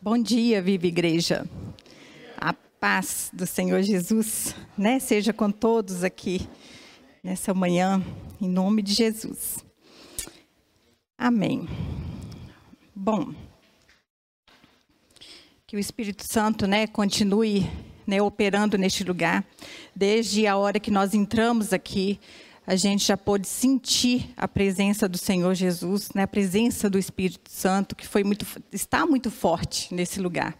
Bom dia, Viva Igreja. A paz do Senhor Jesus, né, seja com todos aqui nessa manhã, em nome de Jesus. Amém. Bom, que o Espírito Santo, né, continue né, operando neste lugar. Desde a hora que nós entramos aqui, a gente já pôde sentir a presença do Senhor Jesus, né, a presença do Espírito Santo, que foi muito, está muito forte nesse lugar.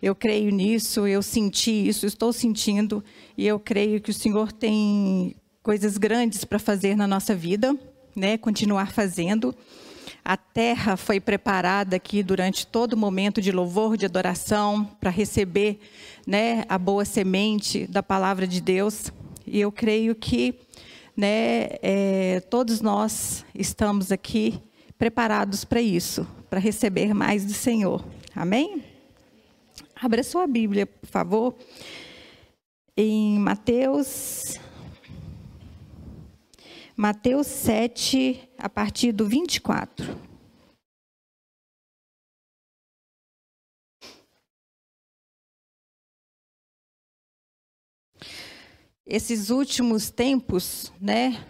Eu creio nisso, eu senti isso, estou sentindo, e eu creio que o Senhor tem coisas grandes para fazer na nossa vida, né, continuar fazendo. A terra foi preparada aqui durante todo o momento de louvor, de adoração, para receber né, a boa semente da palavra de Deus. E eu creio que né, é, todos nós estamos aqui preparados para isso, para receber mais do Senhor. Amém? Abra sua Bíblia, por favor, em Mateus. Mateus 7, a partir do 24. Esses últimos tempos, né,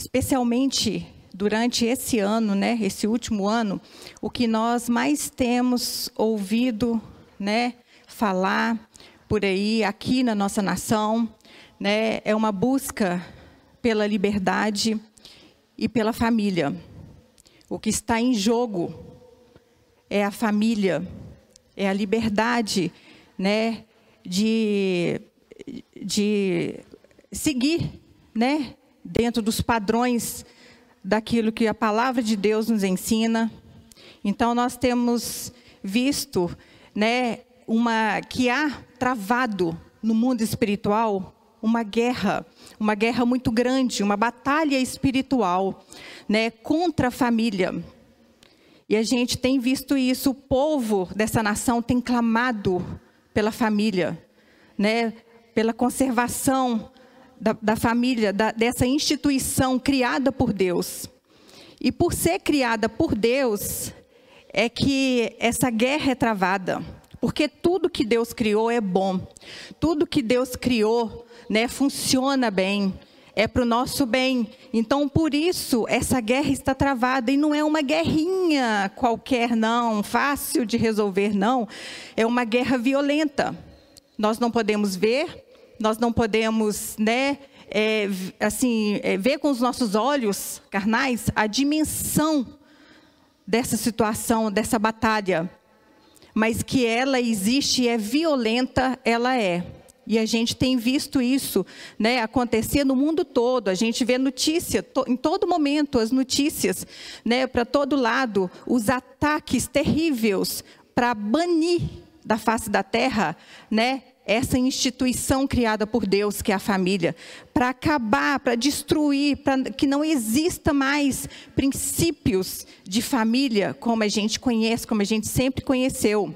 especialmente durante esse ano, né, esse último ano, o que nós mais temos ouvido, né, falar por aí aqui na nossa nação, né, é uma busca pela liberdade e pela família. O que está em jogo é a família, é a liberdade, né, de de seguir, né, dentro dos padrões daquilo que a palavra de Deus nos ensina. Então nós temos visto, né, uma que há travado no mundo espiritual uma guerra, uma guerra muito grande, uma batalha espiritual, né, contra a família. E a gente tem visto isso, o povo dessa nação tem clamado pela família, né? Pela conservação da, da família, da, dessa instituição criada por Deus. E por ser criada por Deus, é que essa guerra é travada. Porque tudo que Deus criou é bom. Tudo que Deus criou né, funciona bem. É para o nosso bem. Então, por isso, essa guerra está travada. E não é uma guerrinha qualquer, não, fácil de resolver, não. É uma guerra violenta. Nós não podemos ver, nós não podemos, né, é, assim, é, ver com os nossos olhos carnais a dimensão dessa situação, dessa batalha. Mas que ela existe e é violenta, ela é. E a gente tem visto isso né, acontecer no mundo todo. A gente vê notícia, to, em todo momento, as notícias, né, para todo lado, os ataques terríveis para banir da face da terra né, essa instituição criada por Deus, que é a família, para acabar, para destruir, para que não exista mais princípios de família como a gente conhece, como a gente sempre conheceu.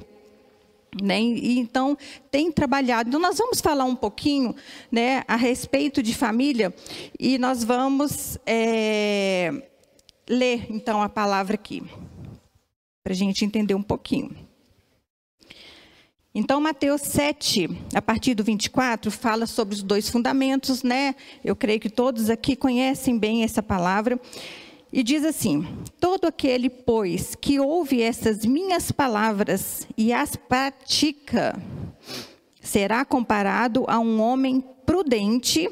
Né? E, então, tem trabalhado. Então, nós vamos falar um pouquinho né, a respeito de família e nós vamos é, ler, então, a palavra aqui, para a gente entender um pouquinho. Então, Mateus 7, a partir do 24, fala sobre os dois fundamentos, né? Eu creio que todos aqui conhecem bem essa palavra. E diz assim: Todo aquele, pois, que ouve essas minhas palavras e as pratica, será comparado a um homem prudente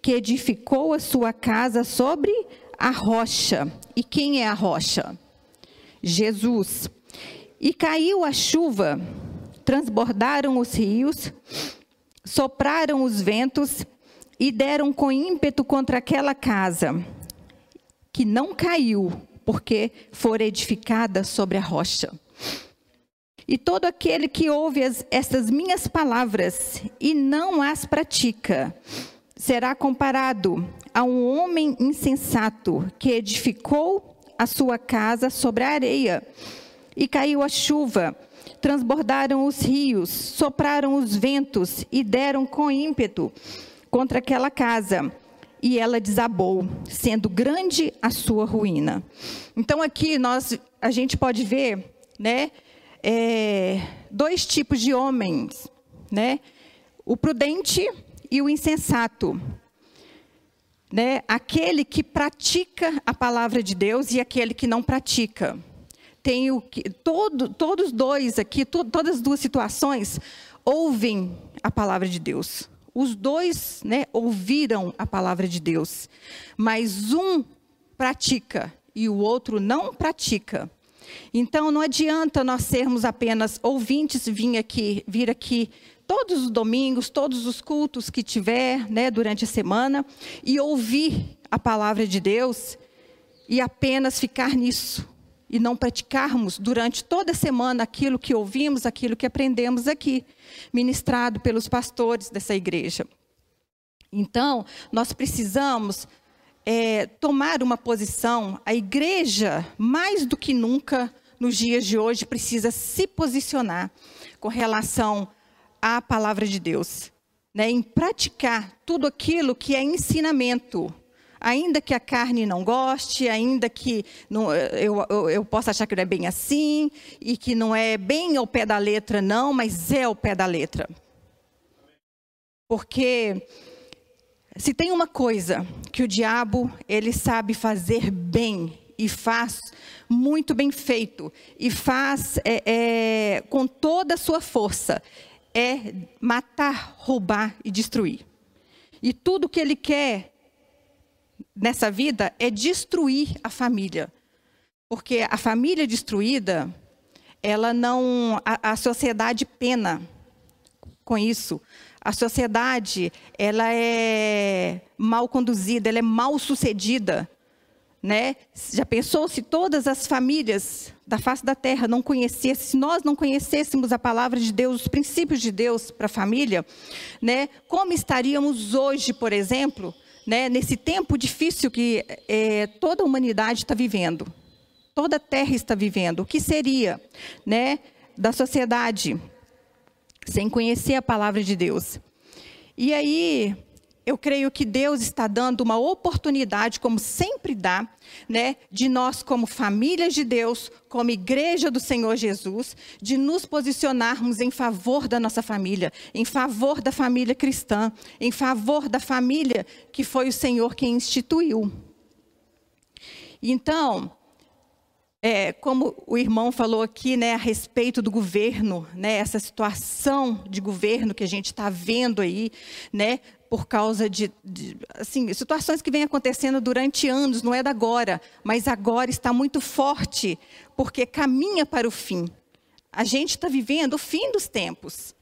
que edificou a sua casa sobre a rocha. E quem é a rocha? Jesus. E caiu a chuva transbordaram os rios, sopraram os ventos e deram com ímpeto contra aquela casa, que não caiu, porque fora edificada sobre a rocha. E todo aquele que ouve as, estas minhas palavras e não as pratica, será comparado a um homem insensato que edificou a sua casa sobre a areia. E caiu a chuva, transbordaram os rios, sopraram os ventos e deram com ímpeto contra aquela casa. E ela desabou, sendo grande a sua ruína. Então aqui nós a gente pode ver, né, é, dois tipos de homens, né? O prudente e o insensato. Né? Aquele que pratica a palavra de Deus e aquele que não pratica. Tem o que todo, todos dois aqui, to, todas as duas situações ouvem a palavra de Deus. Os dois, né, ouviram a palavra de Deus, mas um pratica e o outro não pratica. Então não adianta nós sermos apenas ouvintes, vir aqui, vir aqui todos os domingos, todos os cultos que tiver, né, durante a semana e ouvir a palavra de Deus e apenas ficar nisso e não praticarmos durante toda a semana aquilo que ouvimos, aquilo que aprendemos aqui, ministrado pelos pastores dessa igreja. Então, nós precisamos é, tomar uma posição, a igreja, mais do que nunca, nos dias de hoje, precisa se posicionar com relação à palavra de Deus, né, em praticar tudo aquilo que é ensinamento, ainda que a carne não goste, ainda que não, eu, eu, eu, possa achar que não é bem assim, e que não é bem ao pé da letra, não, mas é ao pé da letra. Porque se tem uma coisa que o diabo ele sabe fazer bem e faz muito bem feito e faz é, é, com toda a sua força é matar, roubar e destruir. E tudo que ele quer nessa vida é destruir a família. Porque a família destruída, ela não. A, a sociedade pena com isso. A sociedade, ela é mal conduzida, ela é mal sucedida. Né? Já pensou se todas as famílias da face da terra não conhecessem, se nós não conhecêssemos a palavra de Deus, os princípios de Deus para a família, né? Como estaríamos hoje, por exemplo, né? Nesse tempo difícil que é, toda a humanidade está vivendo, toda a terra está vivendo, o que seria, né? Da sociedade sem conhecer a palavra de Deus. E aí, eu creio que Deus está dando uma oportunidade, como sempre dá, né, de nós, como família de Deus, como igreja do Senhor Jesus, de nos posicionarmos em favor da nossa família, em favor da família cristã, em favor da família que foi o Senhor quem instituiu. Então, é, como o irmão falou aqui, né, a respeito do governo, né, essa situação de governo que a gente está vendo aí, né, por causa de, de, assim, situações que vêm acontecendo durante anos, não é da agora, mas agora está muito forte, porque caminha para o fim. A gente está vivendo o fim dos tempos.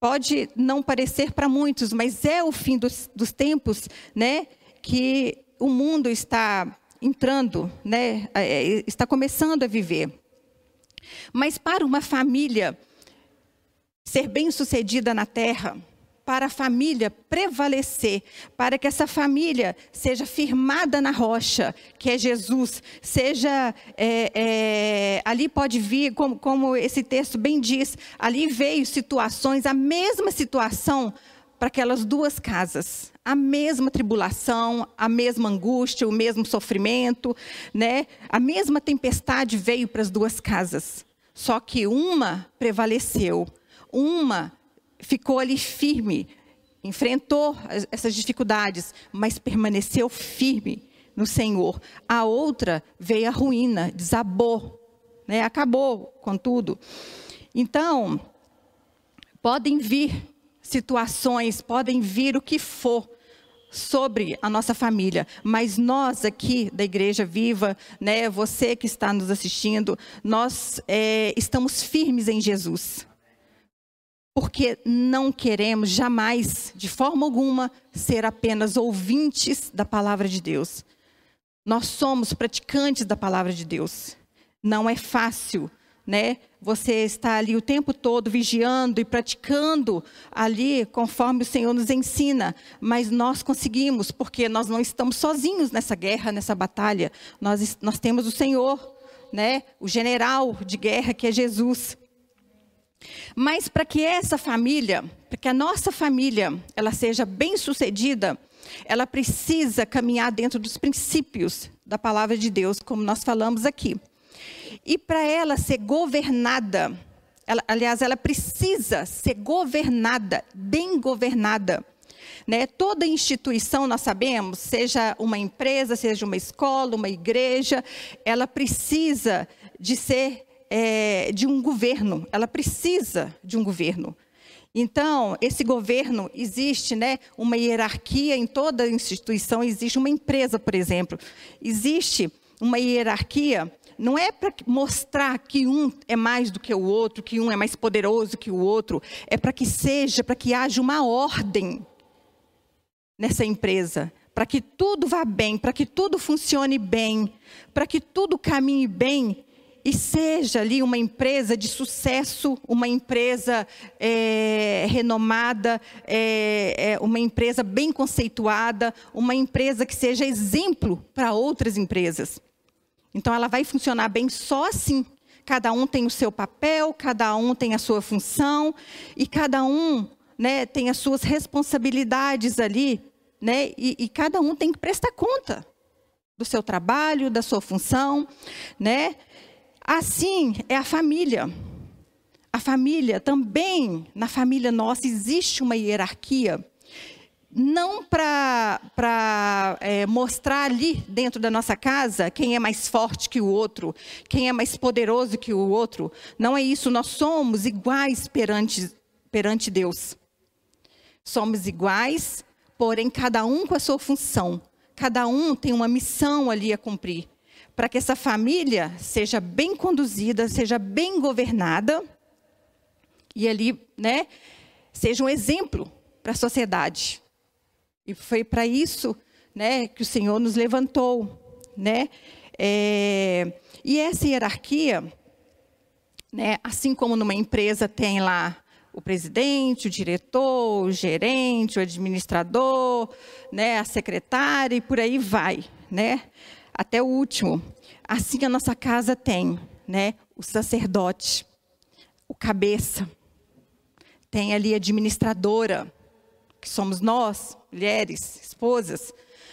Pode não parecer para muitos, mas é o fim dos, dos tempos, né, que o mundo está entrando, né, é, é, está começando a viver. Mas para uma família ser bem-sucedida na terra, para a família prevalecer, para que essa família seja firmada na rocha, que é Jesus, seja é, é, ali pode vir, como, como esse texto bem diz, ali veio situações, a mesma situação para aquelas duas casas. A mesma tribulação, a mesma angústia, o mesmo sofrimento, né? A mesma tempestade veio para as duas casas. Só que uma prevaleceu, uma ficou ali firme, enfrentou essas dificuldades, mas permaneceu firme no Senhor. A outra veio a ruína, desabou, né? acabou com tudo. Então, podem vir situações, podem vir o que for sobre a nossa família, mas nós aqui da Igreja Viva, né, você que está nos assistindo, nós é, estamos firmes em Jesus. Porque não queremos jamais, de forma alguma, ser apenas ouvintes da palavra de Deus. Nós somos praticantes da palavra de Deus. Não é fácil, né? Você está ali o tempo todo vigiando e praticando ali conforme o Senhor nos ensina, mas nós conseguimos, porque nós não estamos sozinhos nessa guerra, nessa batalha. Nós, nós temos o Senhor, né? O general de guerra que é Jesus. Mas para que essa família, para que a nossa família, ela seja bem-sucedida, ela precisa caminhar dentro dos princípios da palavra de Deus, como nós falamos aqui. E para ela ser governada, ela, aliás, ela precisa ser governada, bem governada. Né? Toda instituição, nós sabemos, seja uma empresa, seja uma escola, uma igreja, ela precisa de ser é, de um governo, ela precisa de um governo. Então, esse governo existe, né, uma hierarquia em toda instituição, existe uma empresa, por exemplo, existe uma hierarquia, não é para mostrar que um é mais do que o outro, que um é mais poderoso que o outro, é para que seja, para que haja uma ordem nessa empresa, para que tudo vá bem, para que tudo funcione bem, para que tudo caminhe bem e seja ali uma empresa de sucesso, uma empresa é, renomada, é, é, uma empresa bem conceituada, uma empresa que seja exemplo para outras empresas. Então, ela vai funcionar bem só assim. Cada um tem o seu papel, cada um tem a sua função e cada um né, tem as suas responsabilidades ali, né, e, e cada um tem que prestar conta do seu trabalho, da sua função, né? Assim é a família. A família também, na família nossa, existe uma hierarquia. Não para é, mostrar ali dentro da nossa casa quem é mais forte que o outro, quem é mais poderoso que o outro. Não é isso, nós somos iguais perante, perante Deus. Somos iguais, porém cada um com a sua função. Cada um tem uma missão ali a cumprir para que essa família seja bem conduzida, seja bem governada e ali, né, seja um exemplo para a sociedade. E foi para isso, né, que o Senhor nos levantou, né? É, e essa hierarquia, né, assim como numa empresa tem lá o presidente, o diretor, o gerente, o administrador, né, a secretária e por aí vai, né? Até o último. Assim a nossa casa tem, né? O sacerdote, o cabeça, tem ali a administradora, que somos nós, mulheres, esposas,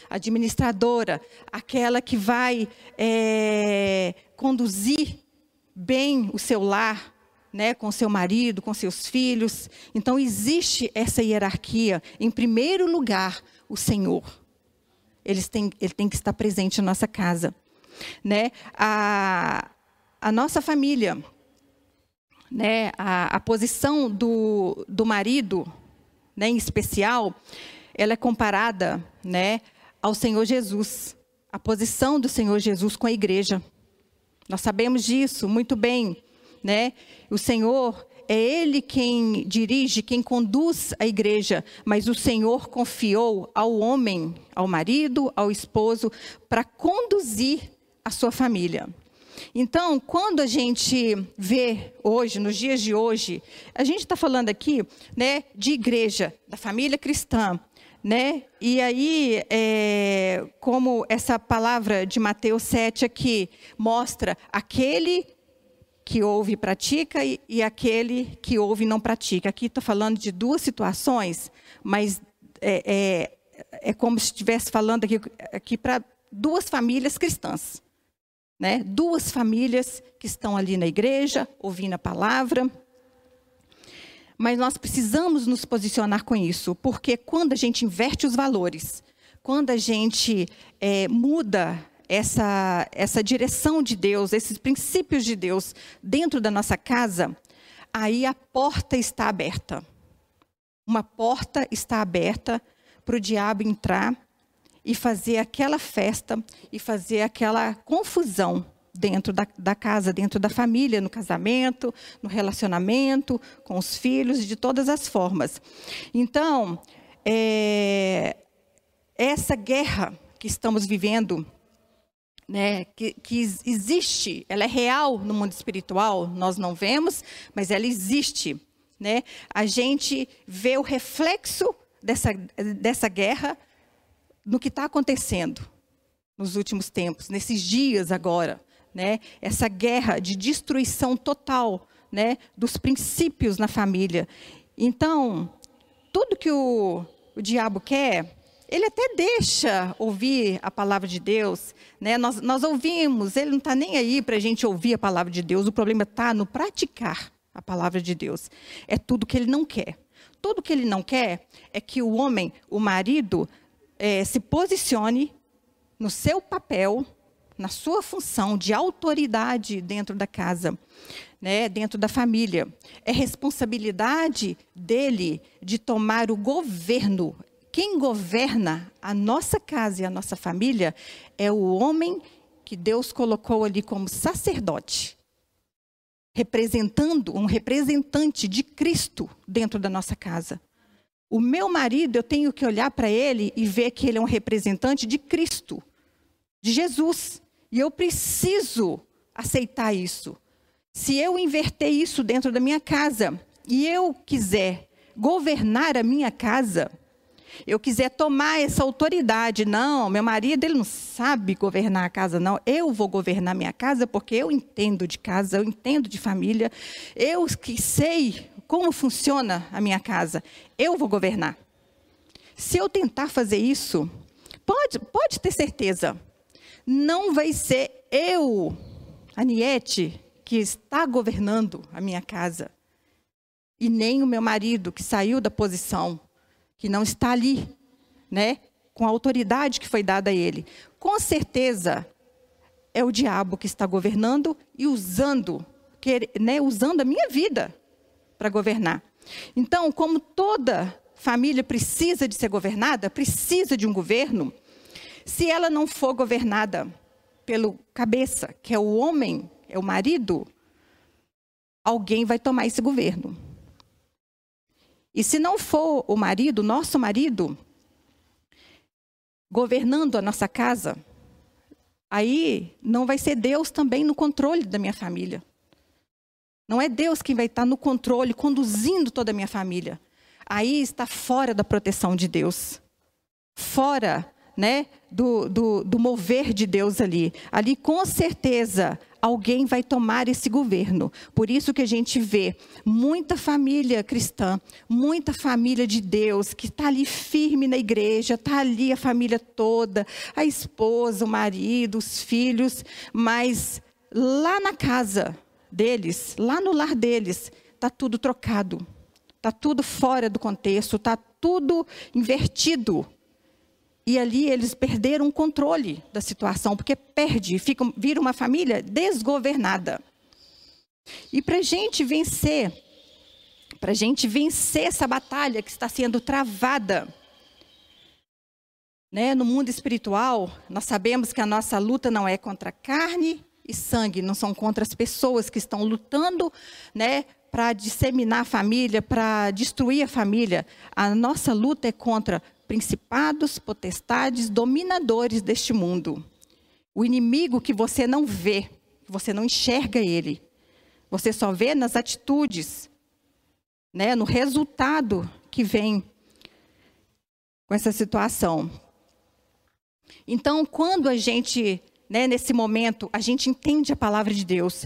administradora, aquela que vai é, conduzir bem o seu lar, né, com seu marido, com seus filhos. Então existe essa hierarquia. Em primeiro lugar, o Senhor. Eles têm, ele tem que estar presente na nossa casa. Né? A, a nossa família, né? a, a posição do, do marido, né? em especial, ela é comparada né? ao Senhor Jesus. A posição do Senhor Jesus com a igreja. Nós sabemos disso muito bem. Né? O Senhor, é Ele quem dirige, quem conduz a igreja, mas o Senhor confiou ao homem, ao marido, ao esposo, para conduzir a sua família. Então, quando a gente vê hoje, nos dias de hoje, a gente está falando aqui né, de igreja, da família cristã, né? E aí, é, como essa palavra de Mateus 7 aqui mostra aquele que ouve e pratica e, e aquele que ouve e não pratica. Aqui estou falando de duas situações, mas é, é, é como se estivesse falando aqui, aqui para duas famílias cristãs. Né? Duas famílias que estão ali na igreja, ouvindo a palavra. Mas nós precisamos nos posicionar com isso, porque quando a gente inverte os valores, quando a gente é, muda essa, essa direção de Deus, esses princípios de Deus dentro da nossa casa, aí a porta está aberta. Uma porta está aberta para o diabo entrar e fazer aquela festa e fazer aquela confusão dentro da, da, casa, dentro da família, no casamento, no relacionamento, com os filhos, de todas as formas. Então, é, essa guerra que estamos vivendo né, que, que, existe, ela é real no mundo espiritual, nós não vemos, mas ela existe. Né? A gente vê o reflexo dessa, dessa guerra no que está acontecendo nos últimos tempos, nesses dias agora. Né? Essa guerra de destruição total né, dos princípios na família. Então, tudo que o, o diabo quer ele até deixa ouvir a palavra de Deus, né? Nós, nós ouvimos, ele não está nem aí para a gente ouvir a palavra de Deus, o problema está no praticar a palavra de Deus. É tudo que ele não quer. Tudo que ele não quer é que o homem, o marido, é, se posicione no seu papel, na sua função de autoridade dentro da casa, né, dentro da família. É responsabilidade dele de tomar o governo quem governa a nossa casa e a nossa família é o homem que Deus colocou ali como sacerdote, representando um representante de Cristo dentro da nossa casa. O meu marido, eu tenho que olhar para ele e ver que ele é um representante de Cristo, de Jesus. E eu preciso aceitar isso. Se eu inverter isso dentro da minha casa e eu quiser governar a minha casa, eu quiser tomar essa autoridade, não, meu marido ele não sabe governar a casa, não. Eu vou governar minha casa porque eu entendo de casa, eu entendo de família, eu que sei como funciona a minha casa, eu vou governar. Se eu tentar fazer isso, pode, pode ter certeza, não vai ser eu, Aniette, que está governando a minha casa, e nem o meu marido que saiu da posição que não está ali, né? Com a autoridade que foi dada a ele. Com certeza é o diabo que está governando e usando, né, usando a minha vida para governar. Então, como toda família precisa de ser governada, precisa de um governo, se ela não for governada pelo cabeça, que é o homem, é o marido, alguém vai tomar esse governo. E se não for o marido, nosso marido, governando a nossa casa, aí não vai ser Deus também no controle da minha família. Não é Deus quem vai estar no controle, conduzindo toda a minha família. Aí está fora da proteção de Deus. Fora né, do, do, do mover de Deus ali. Ali, com certeza, alguém vai tomar esse governo. Por isso que a gente vê muita família cristã, muita família de Deus que está ali firme na igreja, está ali a família toda, a esposa, o marido, os filhos, mas lá na casa deles, lá no lar deles, está tudo trocado, está tudo fora do contexto, está tudo invertido. E ali eles perderam o controle da situação, porque perde, fica, vira uma família desgovernada. E para a gente vencer, para a gente vencer essa batalha que está sendo travada, né, no mundo espiritual, nós sabemos que a nossa luta não é contra carne e sangue, não são contra as pessoas que estão lutando, né, para disseminar a família, para destruir a família. A nossa luta é contra principados, potestades, dominadores deste mundo. O inimigo que você não vê, você não enxerga ele. Você só vê nas atitudes, né, no resultado que vem com essa situação. Então, quando a gente, né, nesse momento, a gente entende a palavra de Deus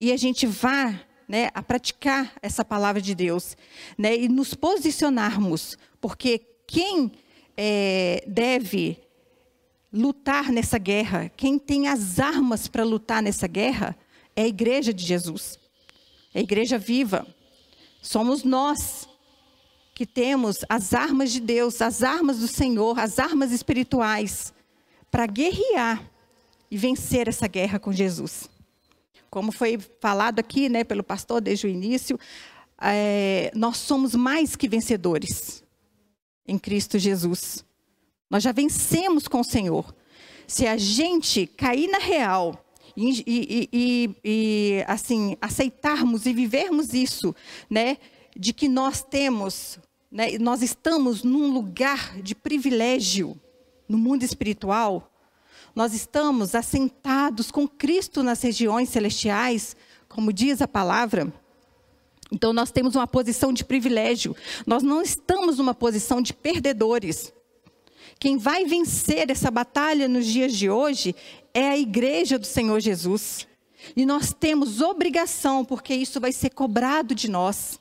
e a gente vai né, a praticar essa palavra de Deus né, e nos posicionarmos, porque quem é, deve lutar nessa guerra, quem tem as armas para lutar nessa guerra, é a igreja de Jesus, é a igreja viva. Somos nós que temos as armas de Deus, as armas do Senhor, as armas espirituais, para guerrear e vencer essa guerra com Jesus. Como foi falado aqui né, pelo pastor desde o início, é, nós somos mais que vencedores em Cristo Jesus. Nós já vencemos com o Senhor. Se a gente cair na real e, e, e, e, assim aceitarmos e vivermos isso, né, de que nós temos, né, nós estamos num lugar de privilégio no mundo espiritual, nós estamos assentados com Cristo nas regiões celestiais, como diz a palavra. Então, nós temos uma posição de privilégio. Nós não estamos numa posição de perdedores. Quem vai vencer essa batalha nos dias de hoje é a igreja do Senhor Jesus. E nós temos obrigação, porque isso vai ser cobrado de nós.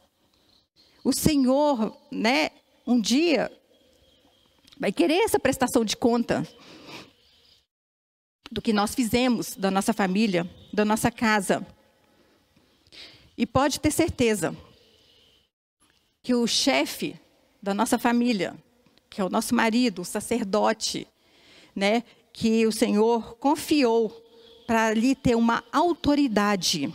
O Senhor, né, um dia, vai querer essa prestação de conta do que nós fizemos, da nossa família, da nossa casa. E pode ter certeza que o chefe da nossa família, que é o nosso marido, o sacerdote, né, que o Senhor confiou para ali ter uma autoridade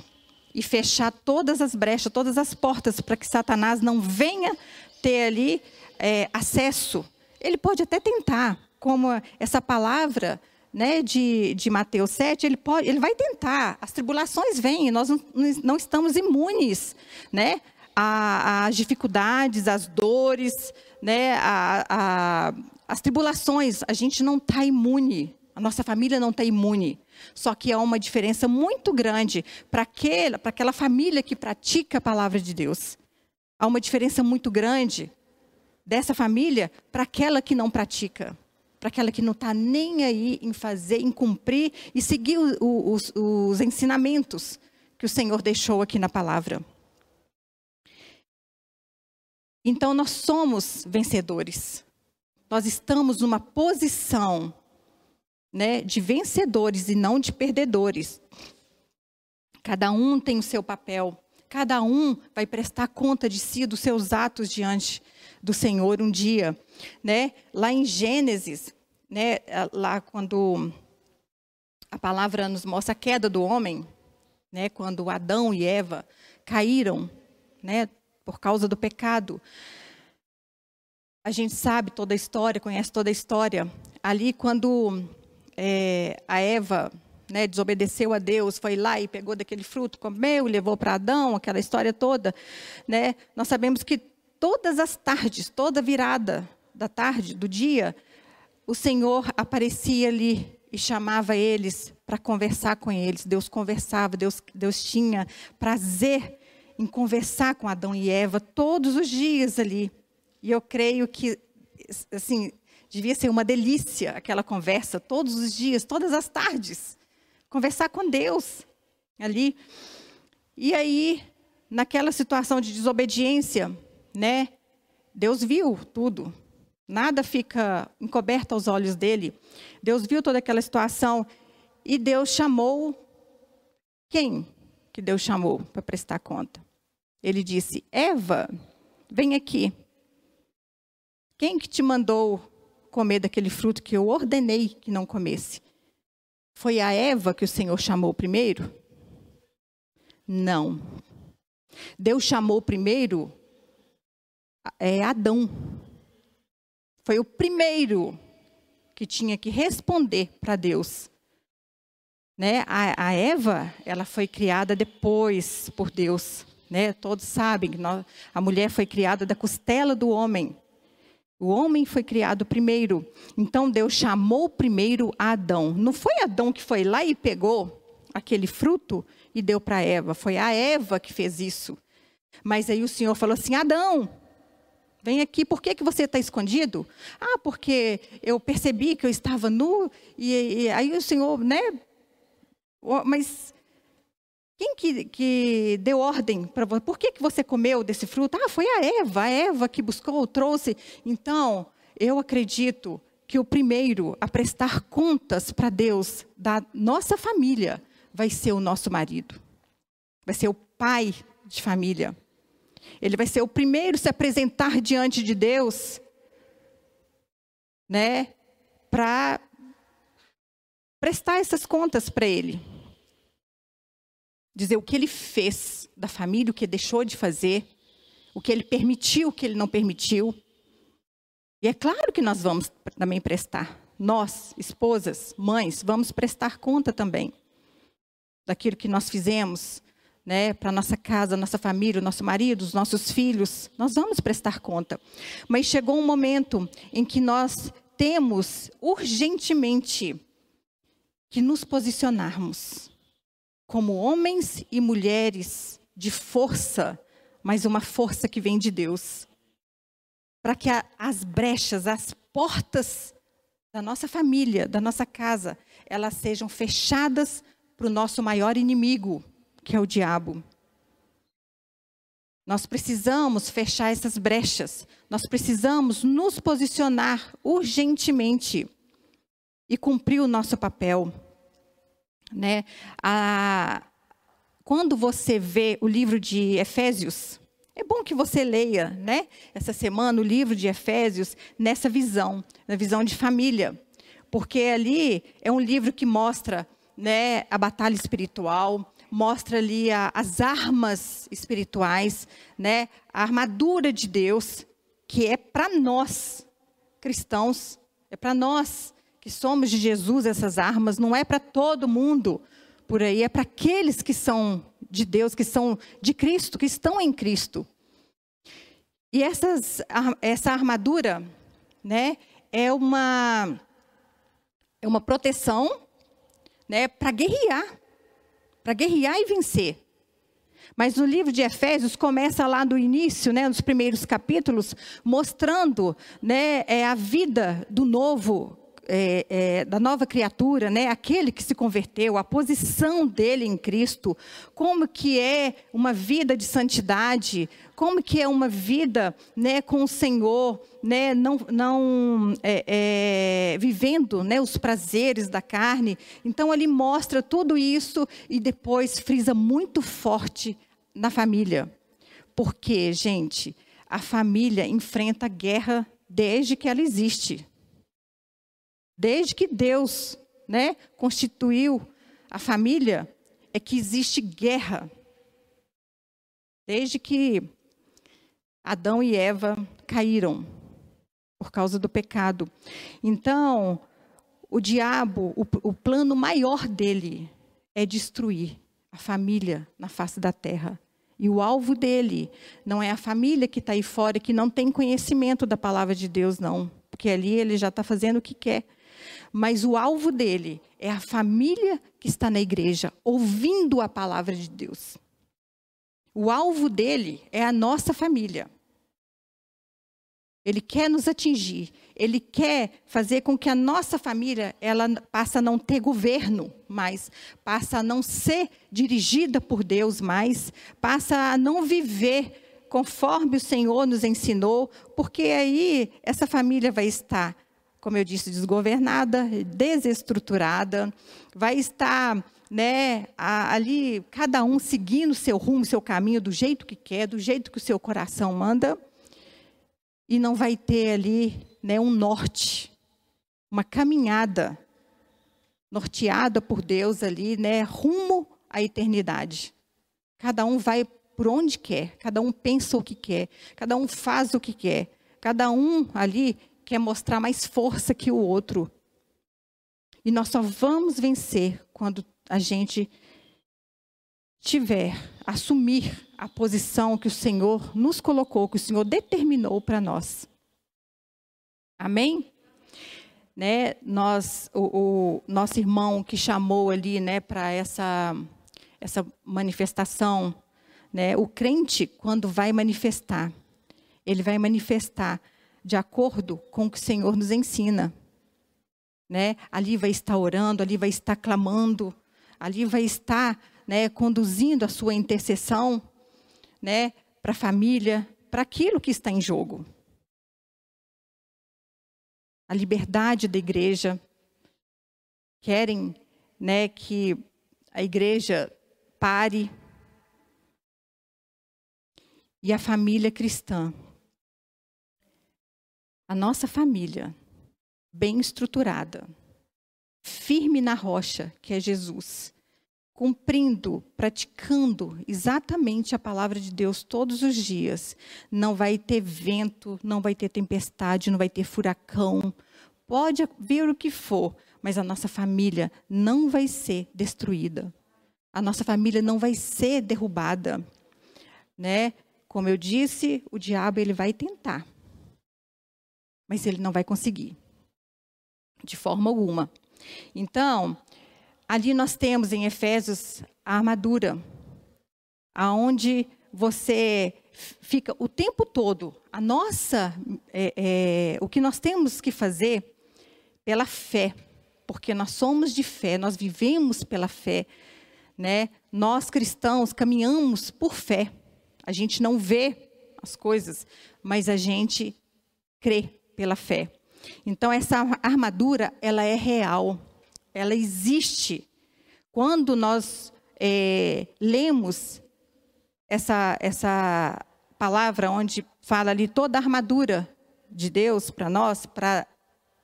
e fechar todas as brechas, todas as portas para que Satanás não venha ter ali é, acesso. Ele pode até tentar, como essa palavra né, de, de Mateus 7, ele, pode, ele vai tentar. As tribulações vêm, nós não, não estamos imunes né, às dificuldades, às dores, né, a, a, as tribulações. A gente não está imune, a nossa família não está imune. Só que há uma diferença muito grande para aquela, aquela família que pratica a palavra de Deus. Há uma diferença muito grande dessa família para aquela que não pratica para aquela que não está nem aí em fazer, em cumprir e seguir o, o, os, os ensinamentos que o Senhor deixou aqui na palavra. Então, nós somos vencedores. Nós estamos numa posição né, de vencedores e não de perdedores. Cada um tem o seu papel. Cada um vai prestar conta de si, dos seus atos diante do Senhor um dia, né? Lá em Gênesis, né, lá quando a palavra nos mostra a queda do homem, né, quando Adão e Eva caíram, né, por causa do pecado. A gente sabe toda a história, conhece toda a história. Ali, quando é, a Eva né, desobedeceu a Deus, foi lá e pegou daquele fruto, comeu, levou para Adão, aquela história toda. Né, nós sabemos que todas as tardes, toda virada da tarde, do dia, o Senhor aparecia ali e chamava eles para conversar com eles. Deus conversava, Deus, Deus tinha prazer em conversar com Adão e Eva todos os dias ali. E eu creio que, assim, devia ser uma delícia aquela conversa todos os dias, todas as tardes. Conversar com Deus ali. E aí, naquela situação de desobediência, né? Deus viu tudo. Nada fica encoberto aos olhos dele. Deus viu toda aquela situação e Deus chamou quem que Deus chamou para prestar conta? Ele disse: "Eva, vem aqui. Quem que te mandou comer daquele fruto que eu ordenei que não comesse? Foi a Eva que o Senhor chamou primeiro? Não. Deus chamou primeiro é Adão. Foi o primeiro que tinha que responder para Deus. Né? A, a, Eva, ela foi criada depois por Deus. Né? Todos sabem que nós, a mulher foi criada da costela do homem. O homem foi criado primeiro. Então Deus chamou primeiro Adão. Não foi Adão que foi lá e pegou aquele fruto e deu para Eva. Foi a Eva que fez isso. Mas aí o Senhor falou assim: Adão, Vem aqui, por que, que você está escondido? Ah, porque eu percebi que eu estava nu, e, e aí o Senhor, né? Mas quem que, que deu ordem para você? Por que, que você comeu desse fruto? Ah, foi a Eva, a Eva que buscou, trouxe. Então, eu acredito que o primeiro a prestar contas para Deus da nossa família vai ser o nosso marido, vai ser o pai de família. Ele vai ser o primeiro a se apresentar diante de Deus, né, para prestar essas contas para ele. Dizer o que ele fez da família, o que deixou de fazer, o que ele permitiu, o que ele não permitiu. E é claro que nós vamos também prestar. Nós, esposas, mães, vamos prestar conta também daquilo que nós fizemos, né, para nossa casa, nossa família, o nosso marido, os nossos filhos, nós vamos prestar conta. Mas chegou um momento em que nós temos urgentemente que nos posicionarmos como homens e mulheres de força, mas uma força que vem de Deus. Para que a, as brechas, as portas da nossa família, da nossa casa, elas sejam fechadas para o nosso maior inimigo, que é o diabo. Nós precisamos fechar essas brechas. Nós precisamos nos posicionar urgentemente e cumprir o nosso papel. Né? A, quando você vê o livro de Efésios, é bom que você leia, né? Essa semana o livro de Efésios nessa visão, na visão de família, porque ali é um livro que mostra, né, a batalha espiritual, mostra ali a, as armas espirituais, né, a armadura de Deus, que é para nós cristãos, é para nós que somos de Jesus essas armas, não é para todo mundo por aí, é para aqueles que são de Deus, que são de Cristo, que estão em Cristo. E essas, essa armadura, né, é uma, é uma proteção, né, para guerrear, para guerrear e vencer. Mas no livro de Efésios começa lá do início, né, nos primeiros capítulos, mostrando, né, é a vida do novo é, é, da nova criatura, né? aquele que se converteu, a posição dele em Cristo, como que é uma vida de santidade, como que é uma vida né, com o Senhor, né, não, não é, é, vivendo né, os prazeres da carne. Então ele mostra tudo isso e depois frisa muito forte na família. Porque, gente, a família enfrenta guerra desde que ela existe. Desde que Deus né, constituiu a família, é que existe guerra. Desde que Adão e Eva caíram por causa do pecado. Então, o diabo, o, o plano maior dele é destruir a família na face da terra. E o alvo dele não é a família que está aí fora, que não tem conhecimento da palavra de Deus, não. Porque ali ele já está fazendo o que quer mas o alvo dele é a família que está na igreja, ouvindo a palavra de Deus. O alvo dele é a nossa família. Ele quer nos atingir, ele quer fazer com que a nossa família ela passe a não ter governo mais, passa a não ser dirigida por Deus mais, passa a não viver conforme o Senhor nos ensinou, porque aí essa família vai estar como eu disse, desgovernada, desestruturada, vai estar né, ali cada um seguindo seu rumo, seu caminho do jeito que quer, do jeito que o seu coração manda, e não vai ter ali né, um norte, uma caminhada norteada por Deus ali, né, rumo à eternidade. Cada um vai por onde quer, cada um pensa o que quer, cada um faz o que quer, cada um ali quer mostrar mais força que o outro. E nós só vamos vencer quando a gente tiver, assumir a posição que o Senhor nos colocou, que o Senhor determinou para nós. Amém? Né, nós, o, o, nosso irmão que chamou ali, né, para essa essa manifestação, né, o crente quando vai manifestar, ele vai manifestar de acordo com o que o Senhor nos ensina. Né? Ali vai estar orando, ali vai estar clamando, ali vai estar né, conduzindo a sua intercessão né, para a família, para aquilo que está em jogo. A liberdade da igreja. Querem né, que a igreja pare. E a família cristã a nossa família bem estruturada, firme na rocha, que é Jesus, cumprindo, praticando exatamente a palavra de Deus todos os dias, não vai ter vento, não vai ter tempestade, não vai ter furacão, pode vir o que for, mas a nossa família não vai ser destruída. A nossa família não vai ser derrubada, né? Como eu disse, o diabo ele vai tentar mas ele não vai conseguir, de forma alguma. Então, ali nós temos em Efésios a armadura, aonde você fica o tempo todo. A nossa, é, é, o que nós temos que fazer pela fé, porque nós somos de fé, nós vivemos pela fé, né? Nós cristãos caminhamos por fé. A gente não vê as coisas, mas a gente crê pela fé. Então essa armadura, ela é real, ela existe. Quando nós é, lemos essa, essa palavra onde fala ali toda a armadura de Deus para nós, para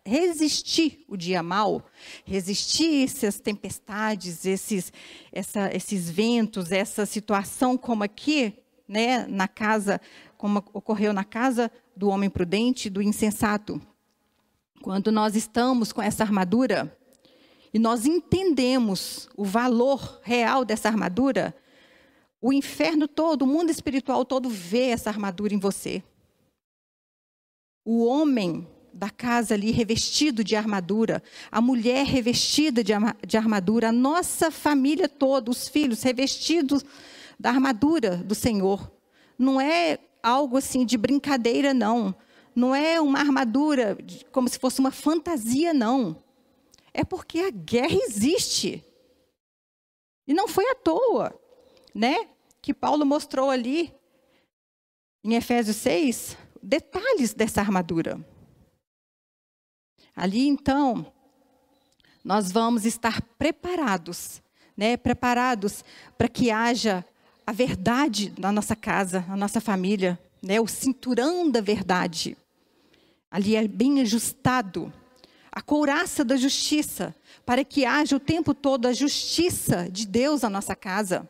resistir o dia mal, resistir essas tempestades, esses, essa, esses ventos, essa situação como aqui, né, na casa, como ocorreu na casa do homem prudente, do insensato. Quando nós estamos com essa armadura e nós entendemos o valor real dessa armadura, o inferno todo, o mundo espiritual todo vê essa armadura em você. O homem da casa ali revestido de armadura, a mulher revestida de, de armadura, a nossa família toda, os filhos revestidos da armadura do Senhor. Não é algo assim de brincadeira, não. Não é uma armadura como se fosse uma fantasia, não. É porque a guerra existe. E não foi à toa, né? Que Paulo mostrou ali em Efésios 6 detalhes dessa armadura. Ali então, nós vamos estar preparados, né? Preparados para que haja a verdade na nossa casa, na nossa família, né? O cinturão da verdade. Ali é bem ajustado. A couraça da justiça, para que haja o tempo todo a justiça de Deus na nossa casa.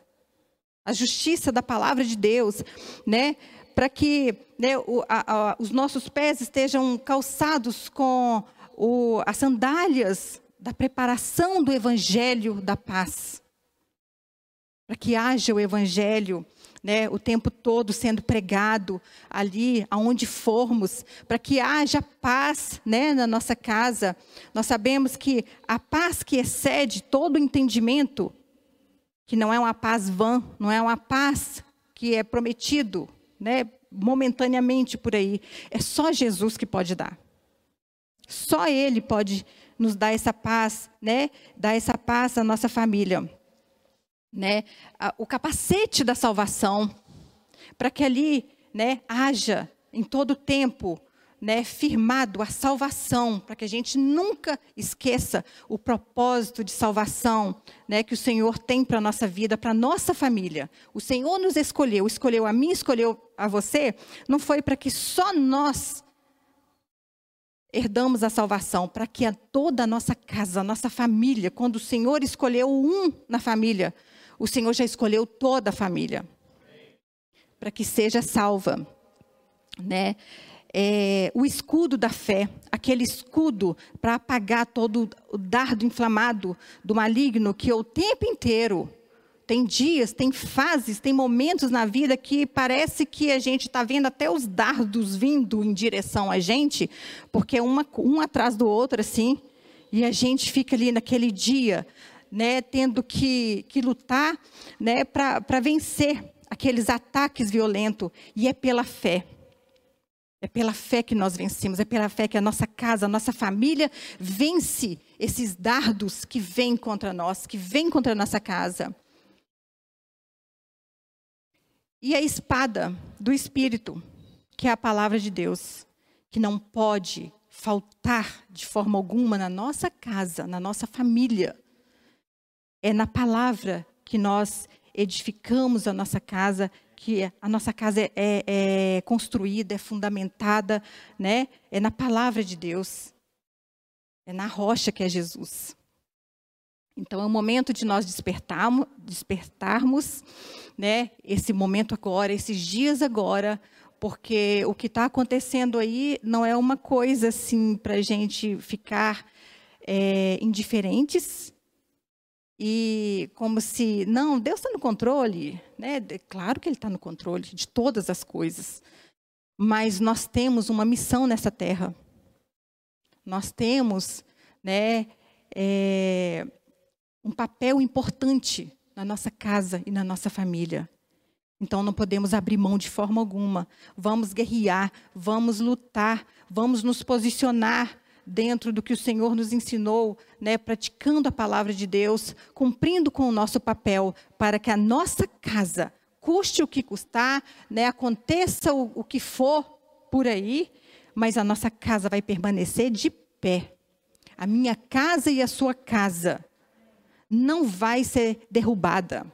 A justiça da palavra de Deus, né? Para que né, o, a, a, os nossos pés estejam calçados com o, as sandálias da preparação do evangelho da paz. Para que haja o evangelho né, o tempo todo sendo pregado ali, aonde formos, para que haja paz né, na nossa casa. Nós sabemos que a paz que excede todo entendimento, que não é uma paz vã, não é uma paz que é prometido né, momentaneamente por aí, é só Jesus que pode dar. Só Ele pode nos dar essa paz, né? Dar essa paz à nossa família, né? O capacete da salvação, para que ali, né? Haja em todo o tempo, né? Firmado a salvação, para que a gente nunca esqueça o propósito de salvação, né? Que o Senhor tem para a nossa vida, para a nossa família. O Senhor nos escolheu, escolheu a mim, escolheu a você. Não foi para que só nós herdamos a salvação para que a toda a nossa casa, a nossa família, quando o Senhor escolheu um na família, o Senhor já escolheu toda a família para que seja salva, né? É, o escudo da fé, aquele escudo para apagar todo o dardo inflamado do maligno que o tempo inteiro tem dias, tem fases, tem momentos na vida que parece que a gente está vendo até os dardos vindo em direção a gente, porque é uma, um atrás do outro, assim, e a gente fica ali naquele dia, né, tendo que, que lutar né, para vencer aqueles ataques violentos, e é pela fé. É pela fé que nós vencemos, é pela fé que a nossa casa, a nossa família vence esses dardos que vêm contra nós, que vêm contra a nossa casa. E a espada do Espírito, que é a palavra de Deus, que não pode faltar de forma alguma na nossa casa, na nossa família. É na palavra que nós edificamos a nossa casa, que a nossa casa é, é, é construída, é fundamentada, né? É na palavra de Deus. É na rocha que é Jesus. Então é o momento de nós despertarmos, despertarmos né, esse momento agora, esses dias agora, porque o que está acontecendo aí não é uma coisa assim para a gente ficar é, indiferentes e como se não Deus está no controle, né? Claro que Ele está no controle de todas as coisas, mas nós temos uma missão nessa terra. Nós temos, né? É, um papel importante na nossa casa e na nossa família. Então não podemos abrir mão de forma alguma. Vamos guerrear, vamos lutar, vamos nos posicionar dentro do que o Senhor nos ensinou, né, praticando a palavra de Deus, cumprindo com o nosso papel, para que a nossa casa custe o que custar, né? aconteça o, o que for por aí, mas a nossa casa vai permanecer de pé. A minha casa e a sua casa não vai ser derrubada,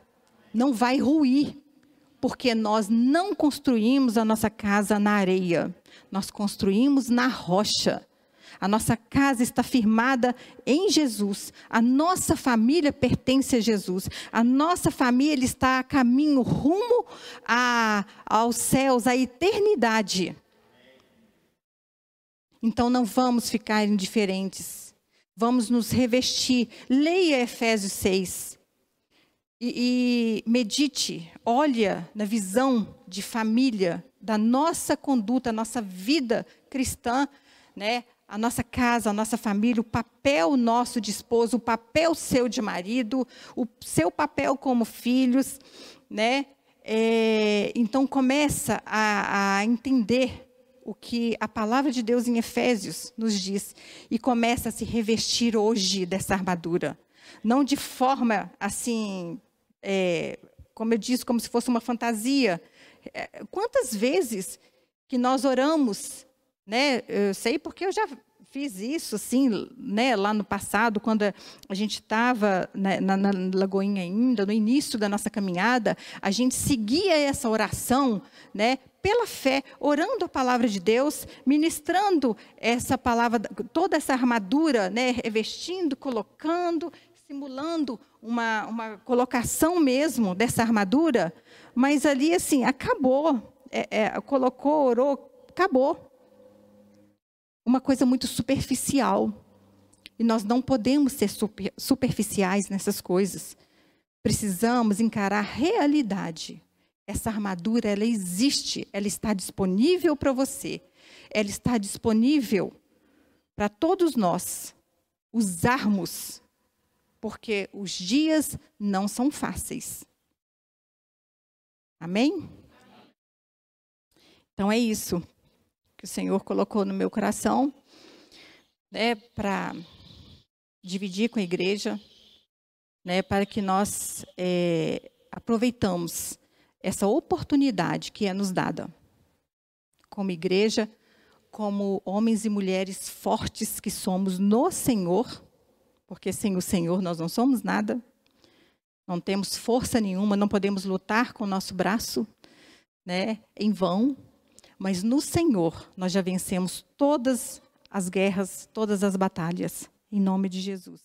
não vai ruir, porque nós não construímos a nossa casa na areia, nós construímos na rocha. A nossa casa está firmada em Jesus. A nossa família pertence a Jesus. A nossa família está a caminho rumo a, aos céus, à eternidade. Então não vamos ficar indiferentes. Vamos nos revestir. Leia Efésios 6 e, e medite, olha na visão de família, da nossa conduta, nossa vida cristã, né? A nossa casa, a nossa família, o papel nosso de esposo, o papel seu de marido, o seu papel como filhos, né? É, então começa a, a, entender o que a palavra de Deus em Efésios nos diz e começa a se revestir hoje dessa armadura, não de forma assim é, como eu disse, como se fosse uma fantasia. É, quantas vezes que nós oramos, né? Eu sei porque eu já fiz isso, assim, né, lá no passado, quando a gente estava né, na, na, Lagoinha ainda, no início da nossa caminhada, a gente seguia essa oração, né, pela fé, orando a palavra de Deus, ministrando essa palavra, toda essa armadura, né, revestindo, colocando, simulando uma, uma colocação mesmo dessa armadura, mas ali assim, acabou. É, é, colocou, orou, acabou. Uma coisa muito superficial. E nós não podemos ser super, superficiais nessas coisas. Precisamos encarar a realidade. Essa armadura, ela existe, ela está disponível para você. Ela está disponível para todos nós usarmos porque os dias não são fáceis. Amém? Então é isso que o Senhor colocou no meu coração, né, para dividir com a igreja, né, para que nós é, aproveitamos essa oportunidade que é nos dada, como igreja, como homens e mulheres fortes que somos no Senhor, porque sem o Senhor nós não somos nada, não temos força nenhuma, não podemos lutar com o nosso braço, né, em vão, mas no Senhor nós já vencemos todas as guerras, todas as batalhas, em nome de Jesus.